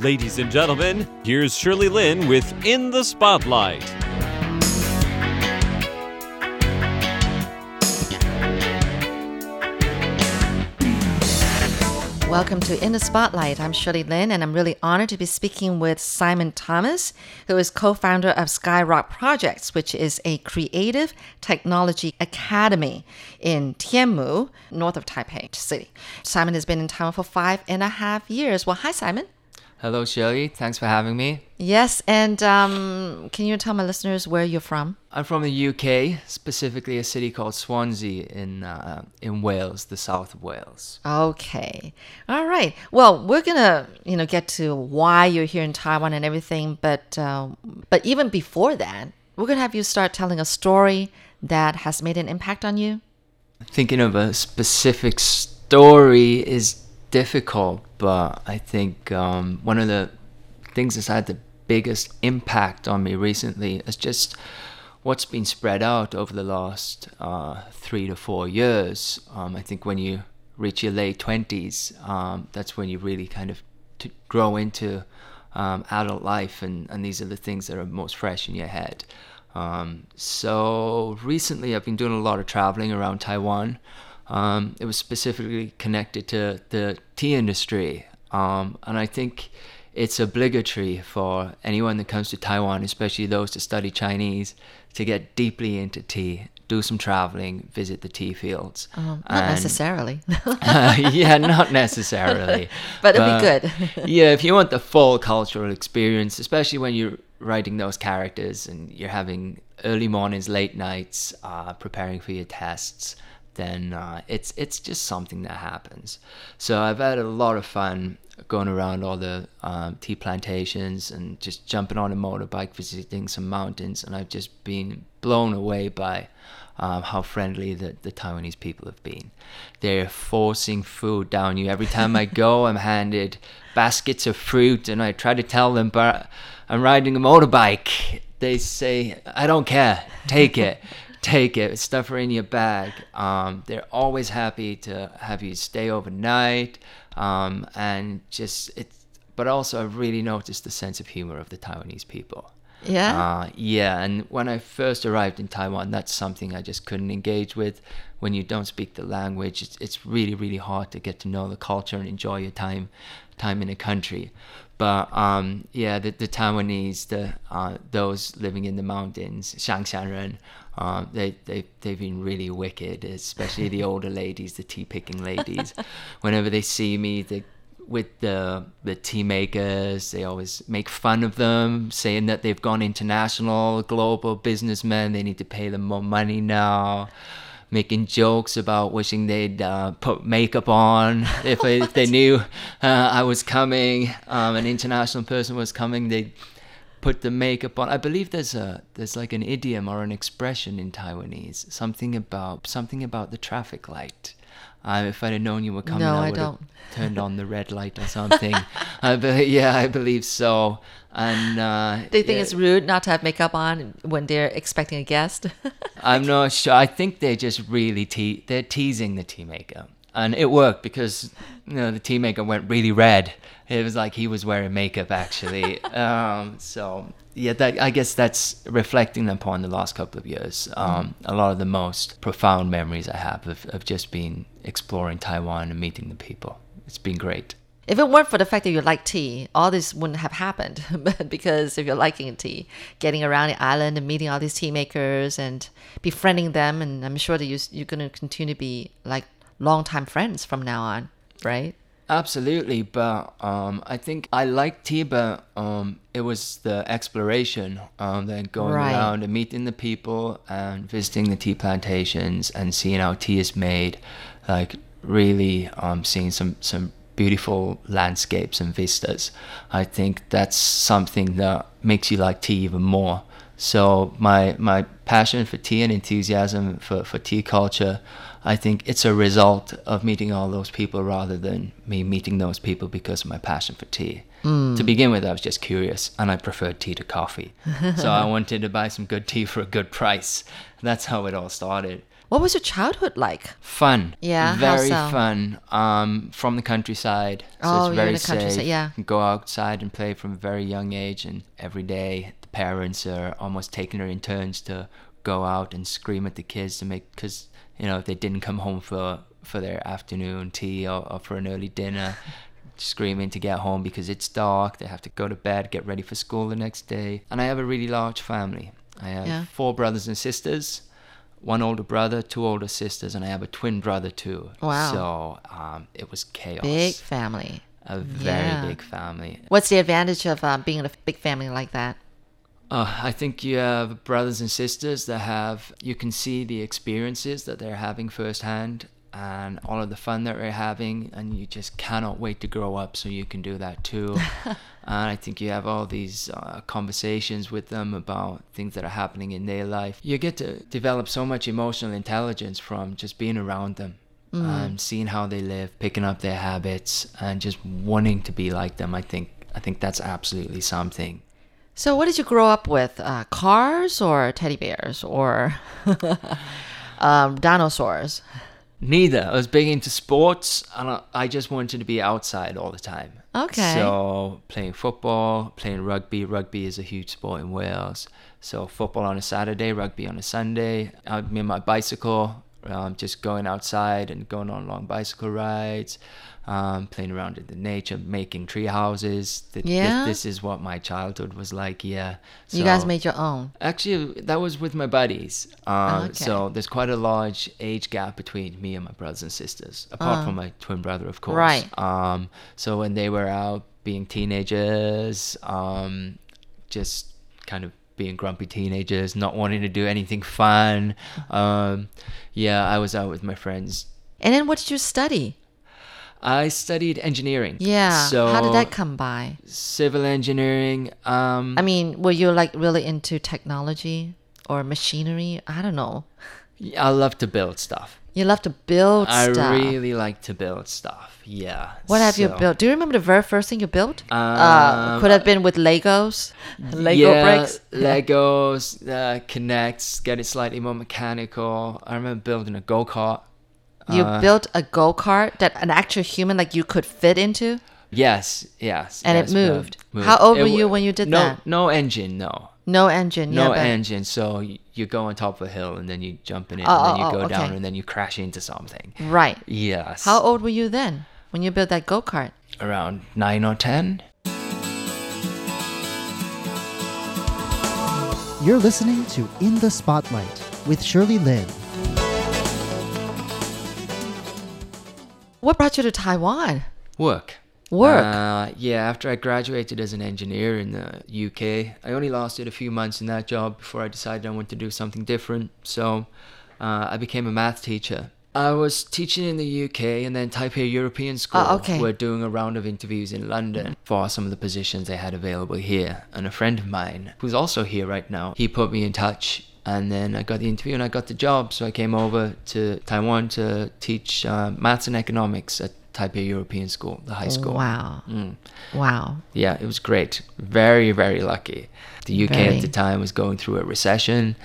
Ladies and gentlemen, here's Shirley Lin with In the Spotlight. Welcome to In the Spotlight. I'm Shirley Lin, and I'm really honored to be speaking with Simon Thomas, who is co founder of Skyrock Projects, which is a creative technology academy in Tianmu, north of Taipei City. Simon has been in Taiwan for five and a half years. Well, hi, Simon. Hello, Shirley. Thanks for having me. Yes, and um, can you tell my listeners where you're from? I'm from the UK, specifically a city called Swansea in uh, in Wales, the south of Wales. Okay, all right. Well, we're gonna you know get to why you're here in Taiwan and everything, but uh, but even before that, we're gonna have you start telling a story that has made an impact on you. Thinking of a specific story is difficult, but I think um, one of the things that's had the biggest impact on me recently is just what's been spread out over the last uh, three to four years. Um, I think when you reach your late 20s, um, that's when you really kind of to grow into um, adult life, and, and these are the things that are most fresh in your head. Um, so recently, I've been doing a lot of traveling around Taiwan. Um, it was specifically connected to the tea industry. Um, and I think it's obligatory for anyone that comes to Taiwan, especially those to study Chinese, to get deeply into tea, do some traveling, visit the tea fields. Um, not and, necessarily. uh, yeah, not necessarily. but it'd be good. yeah, if you want the full cultural experience, especially when you're writing those characters and you're having early mornings, late nights, uh, preparing for your tests then uh, it's it's just something that happens. So I've had a lot of fun going around all the um, tea plantations and just jumping on a motorbike, visiting some mountains, and I've just been blown away by um, how friendly the, the Taiwanese people have been. They're forcing food down you. Every time I go, I'm handed baskets of fruit, and I try to tell them, but I'm riding a motorbike. They say, I don't care, take it take it, stuff her in your bag. Um, they're always happy to have you stay overnight, um, and just it's. But also, I've really noticed the sense of humor of the Taiwanese people. Yeah. Uh, yeah, and when I first arrived in Taiwan, that's something I just couldn't engage with. When you don't speak the language, it's, it's really, really hard to get to know the culture and enjoy your time, time in a country. But um, yeah, the, the Taiwanese, the uh, those living in the mountains, Xiangxianren, um, they they they've been really wicked, especially the older ladies, the tea picking ladies. Whenever they see me, they with the the tea makers, they always make fun of them, saying that they've gone international, global businessmen. They need to pay them more money now. Making jokes about wishing they'd uh, put makeup on if, if they knew uh, I was coming, um, an international person was coming. They put the makeup on. I believe there's a there's like an idiom or an expression in Taiwanese, something about something about the traffic light. Uh, if I'd have known you were coming, no, I would have turned on the red light or something. uh, but yeah, I believe so. And uh, they think yeah. it's rude not to have makeup on when they're expecting a guest. I'm not sure. I think they're just really te- they're teasing the tea maker, and it worked because you know the tea maker went really red it was like he was wearing makeup actually. um, so yeah, that, I guess that's reflecting upon the last couple of years. Um, a lot of the most profound memories I have of, of just being exploring Taiwan and meeting the people. It's been great. If it weren't for the fact that you like tea, all this wouldn't have happened. but because if you're liking tea, getting around the island and meeting all these tea makers and befriending them, and I'm sure that you, you're going to continue to be like longtime friends from now on, right? Absolutely, but um, I think I like tea, but um, it was the exploration, um, then going Right. around and meeting the people and visiting the tea plantations and seeing how tea is made, like really um, seeing some some beautiful landscapes and vistas. I think that's something that makes you like tea even more. So my my passion for tea and enthusiasm for, for tea culture, I think it's a result of meeting all those people rather than me meeting those people because of my passion for tea. To begin with, I was just curious and I preferred tea to coffee. so I wanted to buy some good tea for a good price. That's how it all started. What was your childhood like? Fun. Yeah, Very so? fun. Um, from the countryside. So Oh, it's very the countryside, safe. yeah. Go outside and play from a very young age and every day the parents are almost taking her in turns to go out and scream at the kids to make because you know if they didn't come home for for their afternoon tea or, or for an early dinner screaming to get home because it's dark they have to go to bed get ready for school the next day and i have a really large family i have Yeah. four brothers and sisters one older brother two older sisters and i have a twin brother too Wow. so um, it was chaos Big family. a very Yeah. big family What's the advantage of uh, being in a big family like that? Uh, I think you have brothers and sisters that have, you can see the experiences that they're having firsthand and all of the fun that they're having, and you just cannot wait to grow up so you can do that too. and I think you have all these uh, conversations with them about things that are happening in their life. You get to develop so much emotional intelligence from just being around them. And seeing how they live, picking up their habits, and just wanting to be like them. I think I think that's absolutely something. So, what did you grow up with? Uh, cars or teddy bears or um, dinosaurs? Neither. I was big into sports, and I, I just wanted to be outside all the time. Okay. So playing football, playing rugby. Rugby is a huge sport in Wales. So football on a Saturday, rugby on a Sunday. I'd be on my bicycle, um, just going outside and going on long bicycle rides, um, playing around in the nature, making tree houses. Th- th- Yeah? This, is what my childhood was like. Yeah. you guys made your own. Actually, that was with my buddies. Um, Okay. So there's quite a large age gap between me and my brothers and sisters, apart from my twin brother, of course. Uh. Right. Um, so when they were out being teenagers, um, just kind of being grumpy teenagers, not wanting to do anything fun. Um, yeah, I was out with my friends. And then what did you study? I studied engineering. Yeah. So How did that come by? Civil engineering. Um, I mean, were you like really into technology or machinery? I don't know. I love to build stuff. You love to build stuff. I stuff. really like to build stuff. Yeah. What have you built? Do you remember the very first thing you built? uh, Um, could have been with Legos, Lego yeah, bricks. Legos, uh, K'Nex, get it slightly more mechanical. I remember building a go kart. You uh, built a go kart that an actual human like you could fit into. Yes, yes. And it yes, uh, moved. How old were you when you did no, that? No engine, no. No engine. No yeah, but- engine. So you go on top of a hill and then you jump in it Oh, and then oh, you oh, go oh, down and then you crash into something. Right. Yes. How old were you then when you built that go kart? Around nine or ten. You're listening to In the Spotlight with Shirley Lin. What brought you to Taiwan? Work. Work. Uh, yeah, after I graduated as an engineer in the UK, I only lasted a few months in that job before I decided I wanted to do something different. So uh, I became a math teacher. I was teaching in the UK and then Taipei European School. Oh, okay. We're doing a round of interviews in London for some of the positions they had available here. And a friend of mine, who's also here right now, he put me in touch. And then I got the interview and I got the job. So I came over to Taiwan to teach uh, maths and economics at Taipei European School, the high school. Wow. Mm. Wow. Yeah, it was great. Very, very lucky. The UK Very. at the time was going through a recession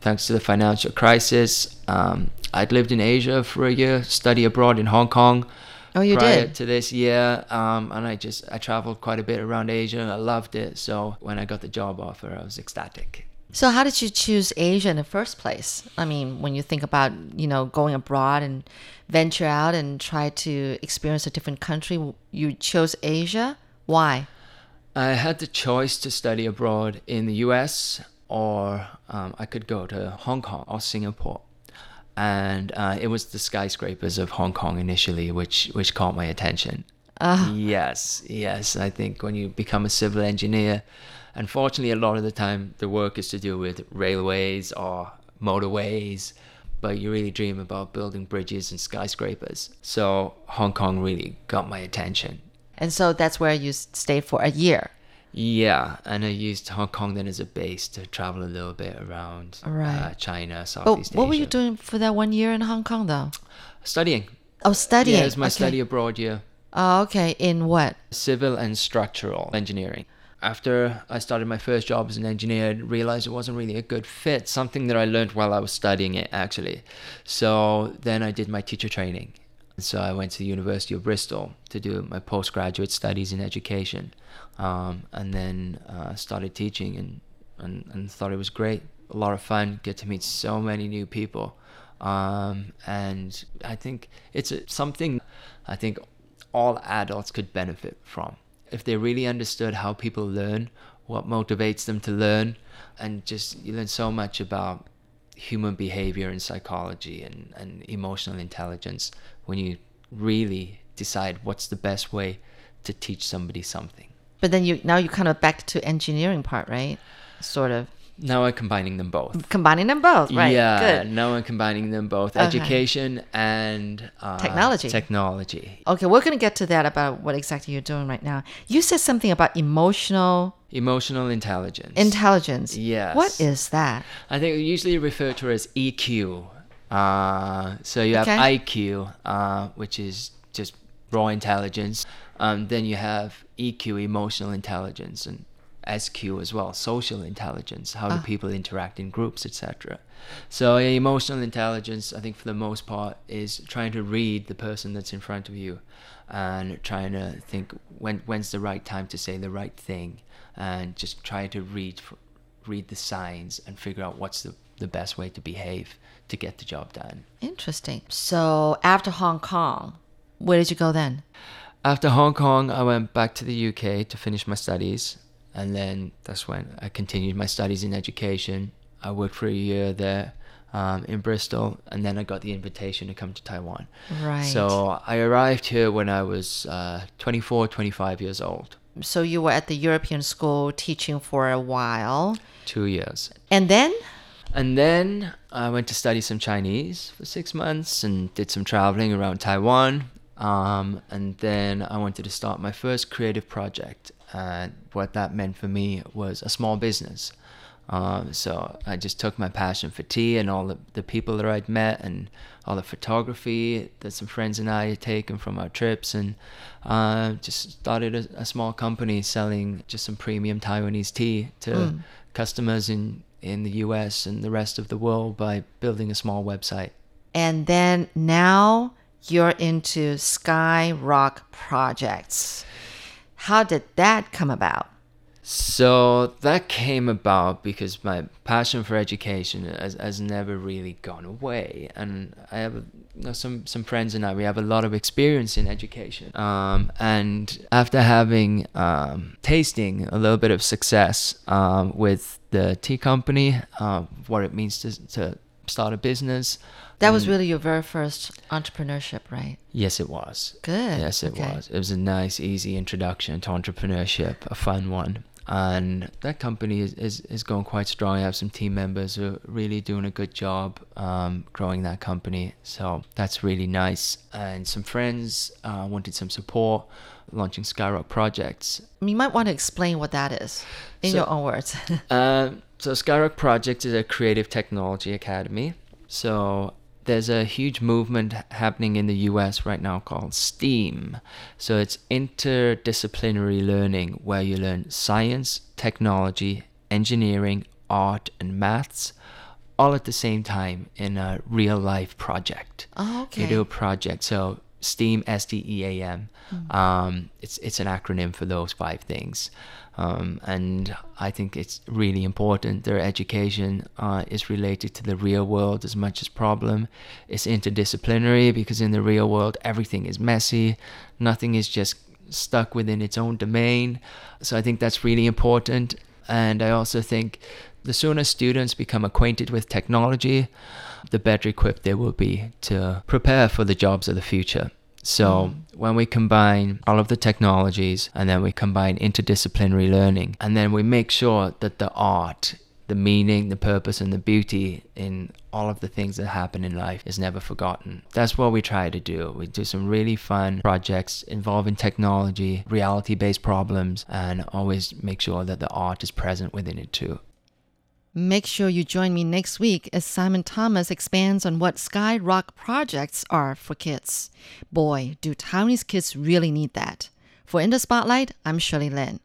thanks to the financial crisis. Um, I'd lived in Asia for a year, study abroad in Hong Kong. Oh, you prior did? to this year, um, and I just I traveled quite a bit around Asia. I loved it. So when I got the job offer, I was ecstatic. So how did you choose Asia in the first place? I mean, when you think about, you know, going abroad and venture out and try to experience a different country, you chose Asia. Why? I had the choice to study abroad in the US or um, I could go to Hong Kong or Singapore. And uh, it was the skyscrapers of Hong Kong initially, which, which caught my attention. Yes, yes. I think when you become a civil engineer, unfortunately, a lot of the time the work is to do with railways or motorways, but you really dream about building bridges and skyscrapers. So Hong Kong really got my attention. And so that's where you stayed for a year. Yeah, and I used Hong Kong then as a base to travel a little bit around Right. uh, China, But Southeast what Asia. were you doing for that one year in Hong Kong, though? Studying. Oh, studying. Yeah, it was my okay. study abroad year. Oh, okay. In what? Civil and structural engineering. after I started my first job as an engineer, I realized it wasn't really a good fit, something that I learned while I was studying it actually. So then I did my teacher training. So I went to the University of Bristol to do my postgraduate studies in education, um, and then uh, started teaching and, and, and thought it was great, a lot of fun, get to meet so many new people. Um, and I think it's something I think all adults could benefit from if they really understood how people learn, what motivates them to learn, and just you learn so much about human behavior and psychology and, and emotional intelligence when you really decide what's the best way to teach somebody something. But then you now you kind of back to engineering part, right? Sort of Now I'm combining them both. combining them both, right? Yeah, Good. now I'm combining them both, Okay. education and uh, Technology. Technology. Okay, we're gonna get to that about what exactly you're doing right now. You said something about emotional Emotional intelligence. intelligence. Yes. What is that? I think usually referred to as EQ. Uh, so you have Okay. IQ, uh, which is just raw intelligence. Um, then you have EQ, emotional intelligence, and SQ as well, social intelligence. How do ah. people interact in groups, etc. So yeah, emotional intelligence, I think for the most part, is trying to read the person that's in front of you, and trying to think when when's the right time to say the right thing, and just try to read read the signs and figure out what's the, the best way to behave to get the job done. Interesting. So after Hong Kong, where did you go then? After Hong Kong, I went back to the UK to finish my studies, and then that's when I continued my studies in education. I worked for a year there um, in Bristol, and then I got the invitation to come to Taiwan. Right. So I arrived here when I was uh, 24, 25 years old, So you were at the European school teaching for a while. two years. And then And then I went to study some Chinese for six months and did some traveling around Taiwan. Um, and then I wanted to start my first creative project. And what that meant for me was a small business. Um, so I just took my passion for tea and all the, the people that I'd met and all the photography that some friends and I had taken from our trips and uh, just started a, a small company selling just some premium Taiwanese tea to customers in, in the US and the rest of the world by building a small website. and then now you're into Skyrock projects. How did that come about? So that came about because my passion for education has, has never really gone away, and I have some some friends and I we have a lot of experience in education. Um, and after having um, tasting a little bit of success um, with the tea company, uh, what it means to to start a business. That was really your very first entrepreneurship, right? Yes, it was. Good. Yes, it Okay. was. It was a nice, easy introduction to entrepreneurship, a fun one. And that company is, is, is going quite strong. I have some team members who are really doing a good job um, growing that company. So that's really nice. And some friends uh, wanted some support launching Skyrock projects. You might want to explain what that is in So- your own words. Um, so Skyrock Project is a creative technology academy. So there's a huge movement happening in the US right now called STEAM. So it's interdisciplinary learning where you learn science, technology, engineering, art, and maths all at the same time in a real life project. Oh, okay. You do a project. So STEAM, S T E A M. Um, it's it's an acronym for those five things, um, and I think it's really important. Their education uh, is related to the real world as much as problem. It's interdisciplinary because in the real world everything is messy. Nothing is just stuck within its own domain. So I think that's really important. And I also think the sooner students become acquainted with technology, the better equipped they will be to prepare for the jobs of the future. So mm. when we combine all of the technologies and then we combine interdisciplinary learning and then we make sure that the art, the meaning, the purpose and the beauty in all of the things that happen in life is never forgotten. That's what we try to do. We do some really fun projects involving technology, reality-based problems and always make sure that the art is present within it too. Make sure you join me next week as Simon Thomas expands on what Skyrock projects are for kids. Boy, do Taiwanese kids really need that. For In the Spotlight, I'm Shirley Lin.